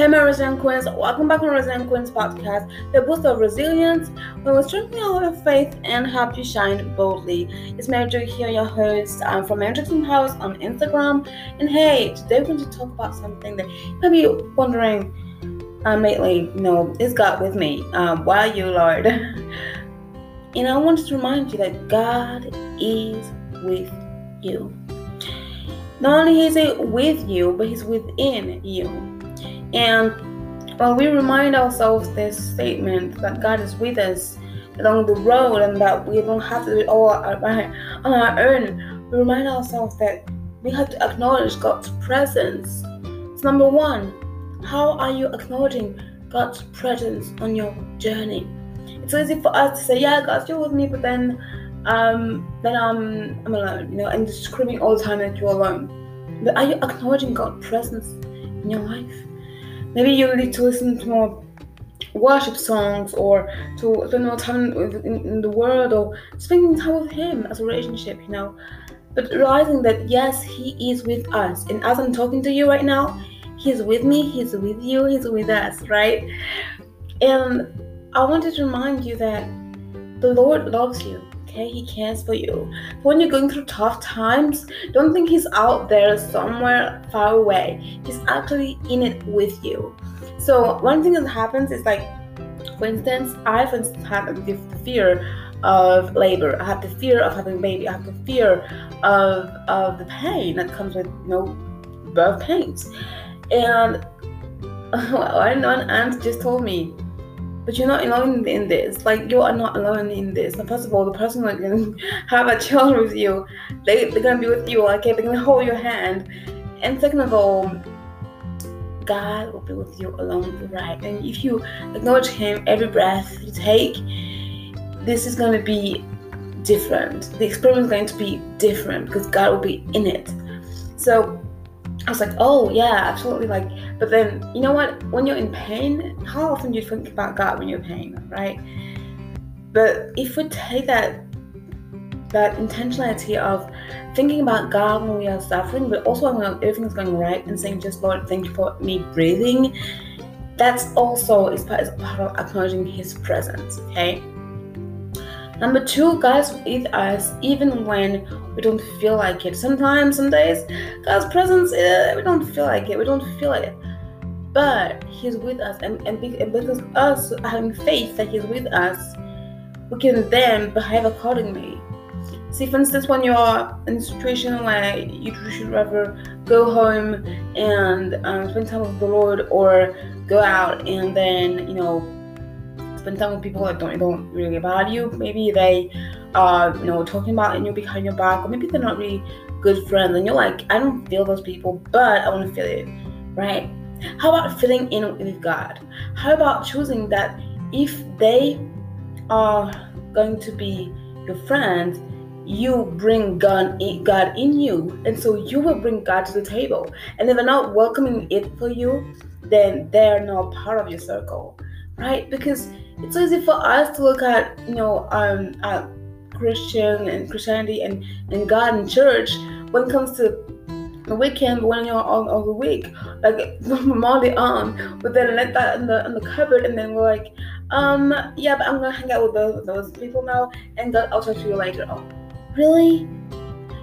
Hey, my Resilient Queens, welcome back to Resilient Queens podcast, the boost of resilience, where we strengthen our faith and help you shine boldly. It's Mary Jo here, your host um, from Interesting House on Instagram. And hey, today we're going to talk about something that you might be wondering um, lately. Know, is God with me? Um, why you, Lord? and I want to remind you that God is with you. Not only is He with you, but He's within you. And when we remind ourselves this statement that God is with us along the road and that we don't have to do it all on our own, we remind ourselves that we have to acknowledge God's presence. So, number one, how are you acknowledging God's presence on your journey? It's easy for us to say, "Yeah, God's still with me," but then, um, then I'm I'm alone, you know, and just screaming all the time that you're alone. But are you acknowledging God's presence in your life? Maybe you need to listen to more worship songs or to spend more time in, in the world or spending time with Him as a relationship, you know. But realizing that yes, He is with us, and as I'm talking to you right now, He's with me, He's with you, He's with us, right? And I wanted to remind you that the Lord loves you. Okay, he cares for you. When you're going through tough times, don't think he's out there somewhere far away. He's actually in it with you. So one thing that happens is like, for instance, I for instance have the fear of labor. I have the fear of having a baby. I have the fear of of the pain that comes with you know birth pains. And well, one aunt just told me but you're not alone in this. Like you are not alone in this. First of all, the person that can have a child with you, they they're gonna be with you. Okay, they're gonna hold your hand. And second of all, God will be with you along the ride. And if you acknowledge Him every breath you take, this is gonna be different. The experience is going to be different because God will be in it. So I was like, oh yeah, absolutely. Like, but then you know what? When you're in pain, how often do you think about God when you're in pain, right? But if we take that that intentionality of thinking about God when we are suffering, but also when everything's going right, and saying, "Just Lord, thank you for me breathing," that's also is part, is part of acknowledging His presence. Okay. Number two, God's with us even when we don't feel like it. Sometimes, some days, God's presence, uh, we don't feel like it. We don't feel like it. But He's with us, and, and, because us having faith that He's with us, we can then behave accordingly. See, for instance, when you're in a situation where you should rather go home and um, spend time with the Lord or go out and then, you know, spend time with people that don't don't really value you. Maybe they are you know talking about and you're behind your back, or maybe they're not really good friends, and you're like, I don't feel those people, but I want to feel it, right? How about filling in with God? How about choosing that if they are going to be your friend, you bring God in, you, and so you will bring God to the table. And if they're not welcoming it for you, then they're not part of your circle, right? Because it's easy for us to look at you know um at Christian and Christianity and and God and church when it comes to the weekend when you're on, on the week like Molly on but then let that in the in the cupboard and then we're like um yeah but I'm gonna hang out with those, those people now and God I'll talk to you later oh really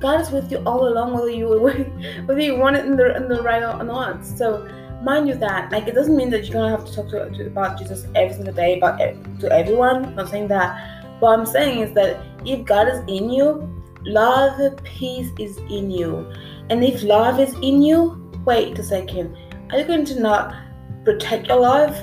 God is with you all along whether you whether you want it in the in the right or not so mind you that like it doesn't mean that you're gonna have to talk to, to about Jesus every single day about to everyone. I'm not saying that. What I'm saying is that if God is in you, love, peace is in you, and if love is in you, wait a second. Are you going to not protect your love?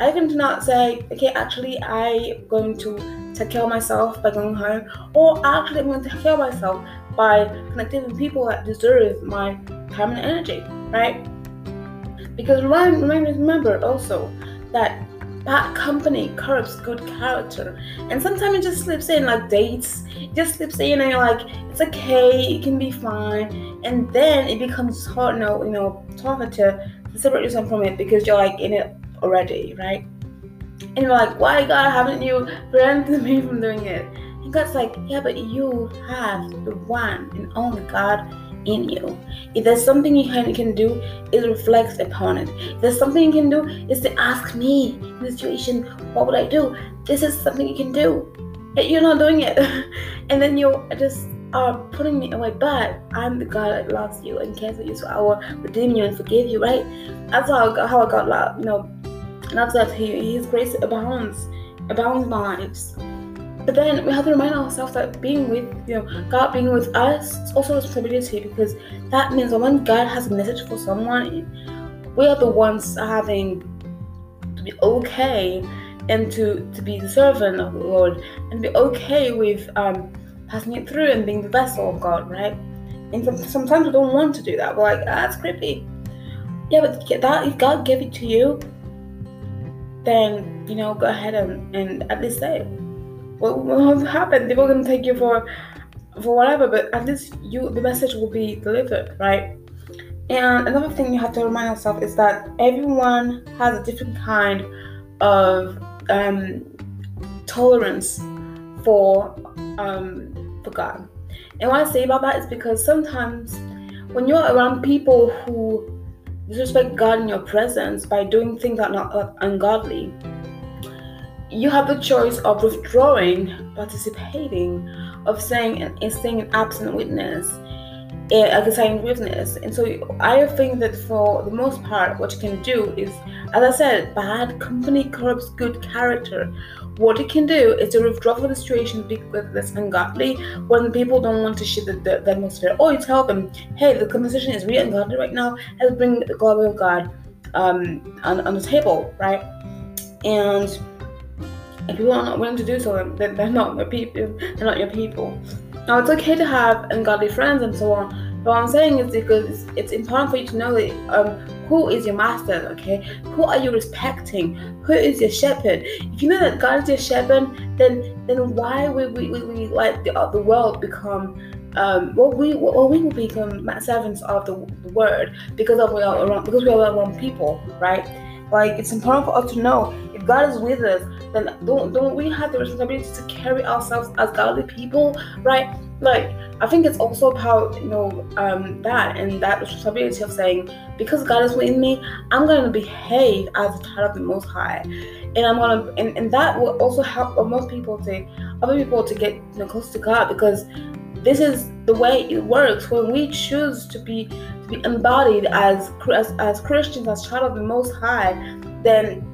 Are you going to not say, okay, actually, I'm going to take care of myself by going home, or actually, I'm going to take care of myself by connecting with people that deserve my time and energy, right? Because remember, remember also that bad company corrupts good character. And sometimes it just slips in like dates. It just slips in and you're like, it's okay, it can be fine. And then it becomes hard, know, you know, tougher to, to separate yourself from it because you're like in it already, right? And you're like, why God haven't you prevented me from doing it? And God's like, yeah, but you have the one and only God in you. If there's something you can, do, it reflects upon it. If there's something you can do, is to ask me in the situation, what would I do? This is something you can do. You're not doing it. and then you're just are putting me away, but I'm the God that loves you and cares for you, so I will redeem you and forgive you, right? That's how, how I got love, you know, that's that he, His grace abounds, abounds my lives. But then we have to remind ourselves that being with, you know, God being with us is also a responsibility because that means that when God has a message for someone, we are the ones having to be okay and to, to be the servant of the Lord and be okay with um, passing it through and being the vessel of God, right? And sometimes we don't want to do that. We're like, ah, that's creepy. Yeah, but that if God gave it to you, then you know, go ahead and, and at least say what will happen? People can take you for for whatever, but at least you the message will be delivered, right? And another thing you have to remind yourself is that everyone has a different kind of um, tolerance for um, for God. And what I say about that is because sometimes when you're around people who disrespect God in your presence by doing things that are not ungodly, you have the choice of withdrawing, participating, of saying and staying an absent witness, like a silent witness. And so I think that for the most part, what you can do is, as I said, bad company corrupts good character. What you can do is to withdraw from the situation because that's ungodly when people don't want to share the, the, the atmosphere. Or you tell them, hey, the conversation is really ungodly right now. Let's bring the glory of God um, on, on the table, right? And if people are not willing to do so, then they're not your people. They're not your people. Now it's okay to have ungodly friends and so on. But what I'm saying is because it's, it's important for you to know that um, who is your master, okay? Who are you respecting? Who is your shepherd? If you know that God is your shepherd, then then why would we, we, we let the, uh, the world become um, well, we well, we will become servants of the, the word because of we are around because we are around people, right? Like it's important for us to know if God is with us, then don't don't we have the responsibility to carry ourselves as godly people, right? Like I think it's also about you know um, that and that responsibility of saying because God is with me, I'm gonna behave as a child of the Most High, and I'm gonna and, and that will also help most people to other people to get you know, close to God because this is the way it works when we choose to be be embodied as as, as Christians as child of the Most High, then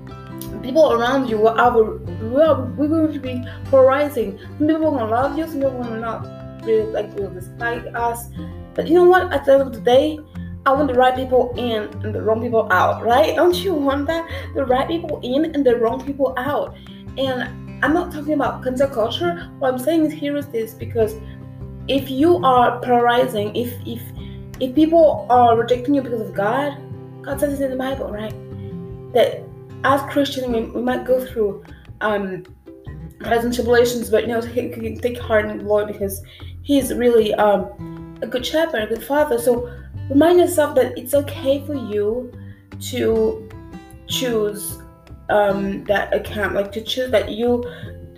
people around you will either we're going to be polarizing. Some people will love you, some people will not really like will dislike us. But you know what? At the end of the day, I want the right people in and the wrong people out, right? Don't you want that? The right people in and the wrong people out. And I'm not talking about cancel culture. What I'm saying is here is this because if you are polarizing, if if if people are rejecting you because of God, God says it in the Bible, right? That as Christians we, we might go through um trials and tribulations, but you know take, take heart in the Lord because He's really um a good shepherd, a good father. So remind yourself that it's okay for you to choose um that account, like to choose that you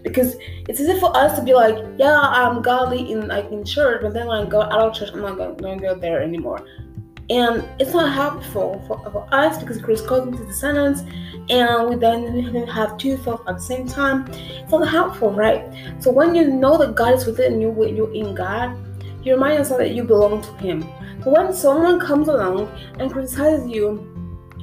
because it's easy for us to be like, yeah, I'm godly in like in church, but then when I go out of church, I'm not going to go there anymore. And it's not helpful for, for us because it creates cognitive dissonance, and we then have two thoughts at the same time. It's not helpful, right? So when you know that God is within you, when you're in God, you remind yourself that you belong to Him. But when someone comes along and criticizes you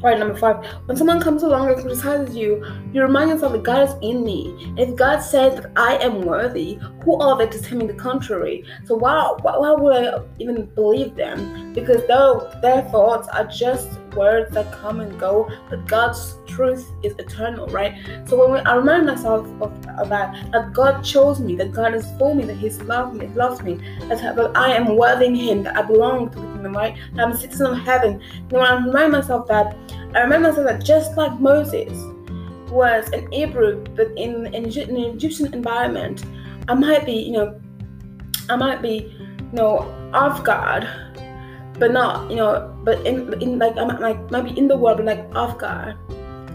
Right, number five. When someone comes along and criticizes you, you remind yourself that God is in me. If God says that I am worthy, who are they to tell me the contrary? So why, why, why would I even believe them? Because their, their thoughts are just words that come and go, but God's truth is eternal, right? So when we, I remind myself of, of, that, that God chose me, that God is for me, that He's loved me, loves me, that, that I am worthy in Him, that I belong to Him, right? That I'm a citizen of heaven. And when I remind myself that, I remind myself that just like Moses was an Hebrew, but in, in, in an Egyptian environment, I might be, you know, I might be, you know, of God but not you know but in, in like i'm like maybe in the world but like of god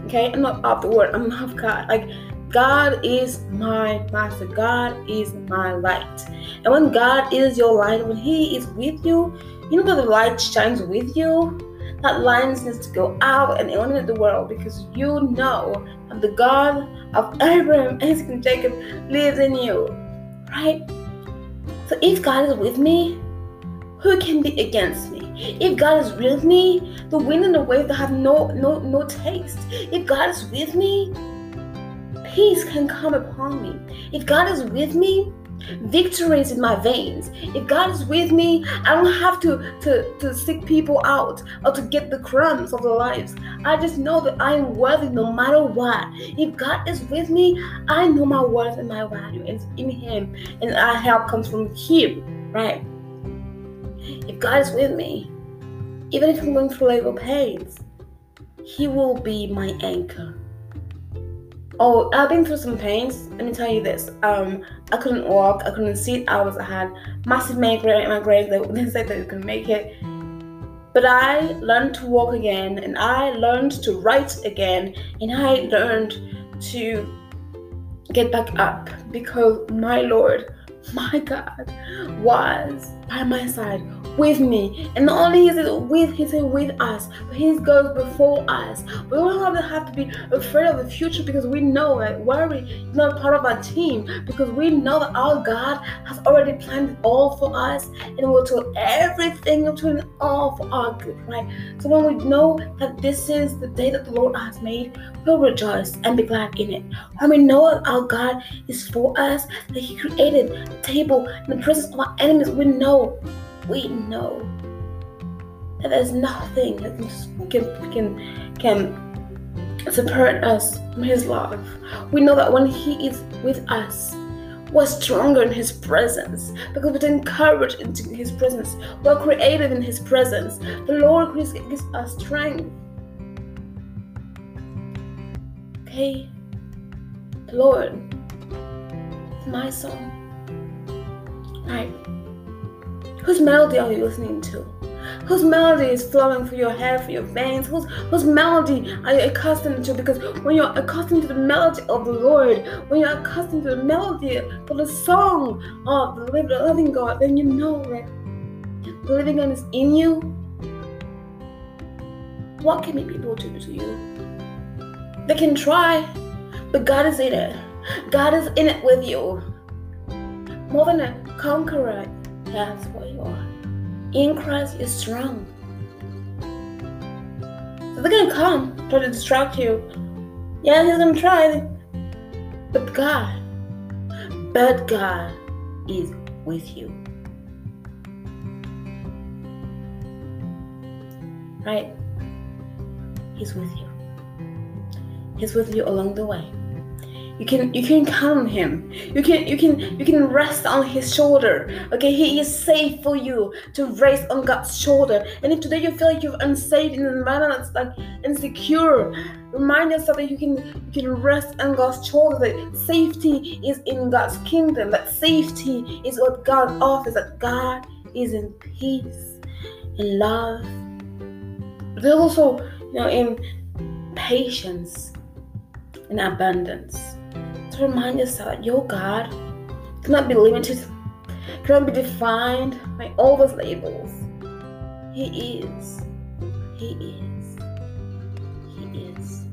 okay i'm not of the word i'm of god like God is my master. God is my light. And when God is your light, when He is with you, you know that the light shines with you. That light needs to go out and illuminate the world because you know that the God of Abraham, Isaac, and Jacob lives in you. Right? So if God is with me, who can be against me? If God is with me, the wind and the waves have no no no taste. If God is with me, peace can come upon me. If God is with me, victory is in my veins. If God is with me, I don't have to, to, to seek people out or to get the crumbs of their lives. I just know that I am worthy no matter what. If God is with me, I know my worth and my value is in Him, and our help comes from Him, right? If God is with me, even if I'm going through labor pains, He will be my anchor. Oh, I've been through some pains. Let me tell you this. Um, I couldn't walk. I couldn't sit. I was. I had massive migraine. Migraine. They, they said that you can make it. But I learned to walk again, and I learned to write again, and I learned to get back up because my Lord, my God, was by my side with me. And not only is it with, he's with us, but he goes before us. We don't have to be afraid of the future because we know that worry is not part of our team because we know that our God has already planned it all for us and will do everything to all for our good, right? So when we know that this is the day that the Lord has made, we'll rejoice and be glad in it. When we know that our God is for us, that He created a table in the presence of our enemies, we know we know that there's nothing that can can can separate us from His love. We know that when He is with us, we're stronger in His presence because we're encouraged in His presence. We're creative in His presence. The Lord gives, gives us strength. Okay, the Lord my song. Right. Whose melody are you listening to? Whose melody is flowing through your hair, through your veins? Whose, whose melody are you accustomed to? Because when you're accustomed to the melody of the Lord, when you're accustomed to the melody of the song of the living God, then you know that the living God is in you. What can people do to you? They can try, but God is in it. God is in it with you. More than a conqueror, that's what you are. In Christ, you're strong. So they're gonna come, try to distract you. Yeah, he's gonna try. But God, but God is with you. Right? He's with you. He's with you along the way. You can you can on him. You can you can you can rest on his shoulder. Okay, he is safe for you to rest on God's shoulder. And if today you feel like you're unsafe in an environment that's like insecure, remind yourself that you can you can rest on God's shoulder. That safety is in God's kingdom. That safety is what God offers. That God is in peace, in love. But there's also you know in patience and abundance to remind yourself that your God cannot be limited, cannot be defined by all those labels. He is. He is. He is.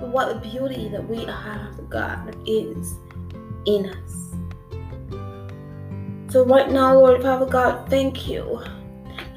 But what the beauty that we have God is in us. So right now, Lord Father God, thank you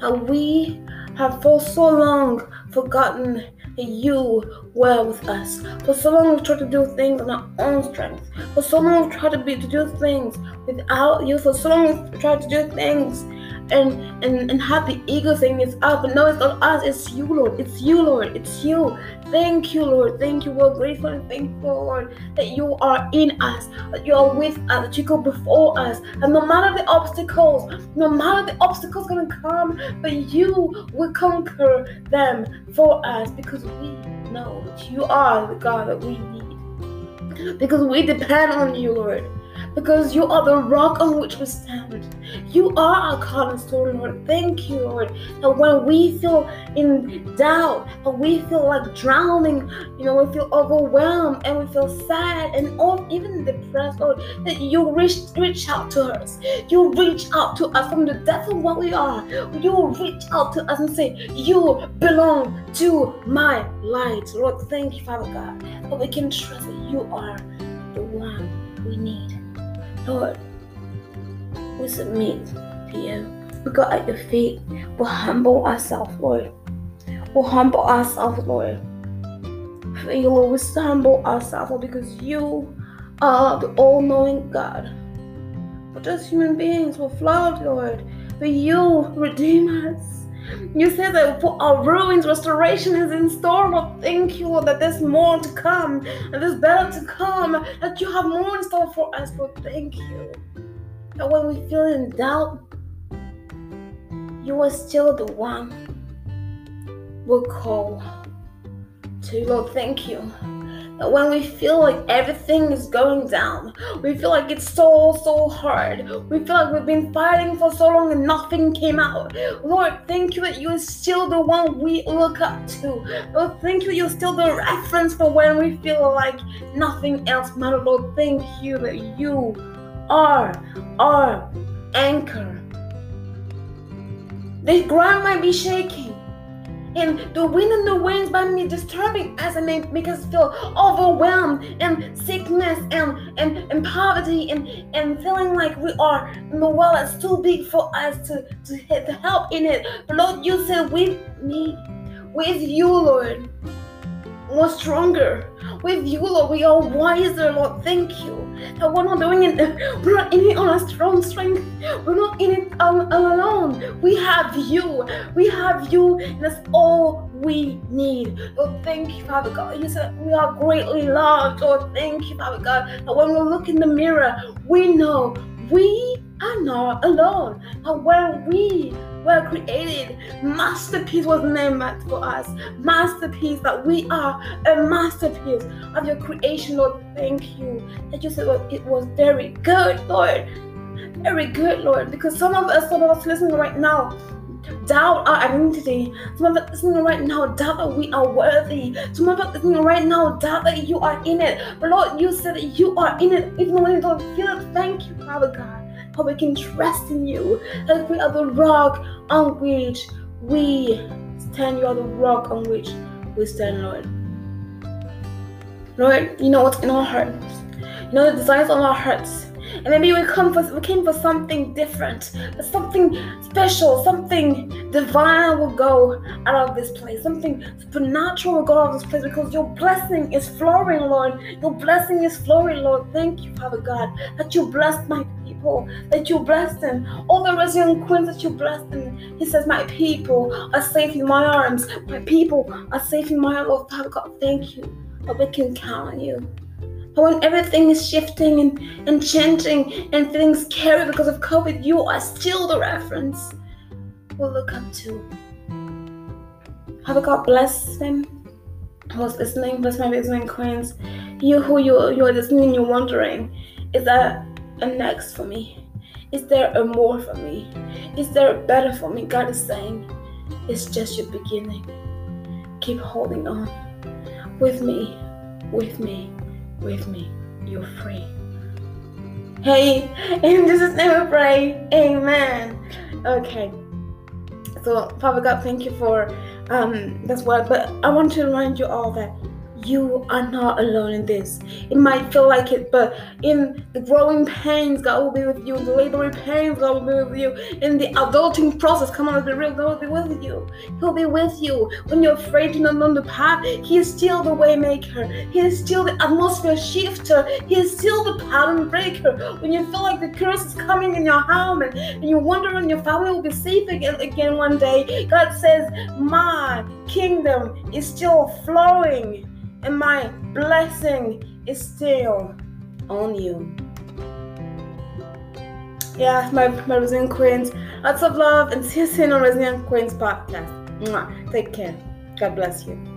that we have for so long forgotten you were with us. For so long we've tried to do things on our own strength. For so long we've tried to be to do things without you. For so long we've tried to do things and and and have the ego saying it's us, ah, but no, it's not us. It's you, Lord. It's you, Lord. It's you. Thank you, Lord. Thank you. We're grateful and thankful, Lord, that you are in us, that you are with us, that you go before us, and no matter the obstacles, no matter the obstacles gonna come, but you will conquer them for us because we know that you are the God that we need. Because we depend on you, Lord because you are the rock on which we stand. You are our cornerstone, Lord. Thank you, Lord. That when we feel in doubt, and we feel like drowning, you know, we feel overwhelmed and we feel sad and all, even depressed, Lord, that you reach reach out to us. You reach out to us from the depth of what we are. You reach out to us and say, You belong to my light. Lord, thank you, Father God, that we can trust that you are Lord, we submit to you. We go at your feet. We humble ourselves, Lord. We humble ourselves, Lord. For you, Lord, we humble ourselves, Lord, because you are the all knowing God. But just human beings, we're flawed, Lord. But you redeem us. You said that for our ruins, restoration is in store. Lord, thank you, Lord, that there's more to come, and there's better to come, that you have more in store for us, Lord. Thank you. That when we feel in doubt, you are still the one we'll call to. Lord, thank you when we feel like everything is going down, we feel like it's so, so hard. We feel like we've been fighting for so long and nothing came out. Lord, thank you that you're still the one we look up to. Lord, thank you you're still the reference for when we feel like nothing else matters. Lord, thank you that you are our anchor. The ground might be shaking and the wind and the winds by me disturbing us and they make us feel overwhelmed and sickness and, and, and poverty and, and feeling like we are the world that's too big for us to, to, help in it. But Lord, you said with me, with you, Lord, we're stronger. With you, Lord, we are wiser, Lord. Thank you. That we're not doing it, we're not in it on our strong strength. We're not in it um, alone. We have you. We have you, and that's all we need. Lord, thank you, Father God. You said we are greatly loved. Lord, thank you, Father God. That when we look in the mirror, we know we are not alone. And when we were created, masterpiece was named for us. Masterpiece that we are a masterpiece of your creation, Lord. Thank you. That you said it was very good, Lord. Very good, Lord. Because some of us, some of us listening right now, doubt our identity. Some of us listening right now doubt that we are worthy. Some of us listening right now doubt that you are in it. But Lord, you said that you are in it even when you don't feel it. Thank you, Father God how we can trust in you. That we are the rock on which we stand. You are the rock on which we stand, Lord. Lord, you know what's in our hearts. You know the desires of our hearts. And maybe we come for we came for something different, something special, something divine will go out of this place. Something supernatural will go out of this place because your blessing is flowing, Lord. Your blessing is flowing, Lord. Thank you, Father God, that you blessed my people, that you blessed them. All the Resilient Queens that you blessed them. He says, My people are safe in my arms. My people are safe in my. Lord, Father God, thank you that we can count on you. But when everything is shifting and, and changing and feeling scary because of COVID, you are still the reference we'll look up to. Have a God bless them who's listening, bless my listening queens. You who you you are listening, you're wondering, is there a next for me? Is there a more for me? Is there a better for me? God is saying, it's just your beginning. Keep holding on. With me, with me, with me. You're free. Hey, in Jesus' name we pray. Amen. Okay. So, Father God, thank you for um that's word. But I want to remind you all that you are not alone in this. It might feel like it, but in the growing pains, God will be with you. In the laboring pains, God will be with you. In the adulting process, come on, let's be real, God will be with you. He'll be with you. When you're afraid to not know the path, He is still the waymaker. He is still the atmosphere shifter. He is still the pattern breaker. When you feel like the curse is coming in your home and, and you wonder when your family will be safe again, again one day, God says, My kingdom is still flowing and my blessing is still on you. Yeah, my, my Resilient Queens. Lots of love and see you soon on Resilient Queens podcast. Take care. God bless you.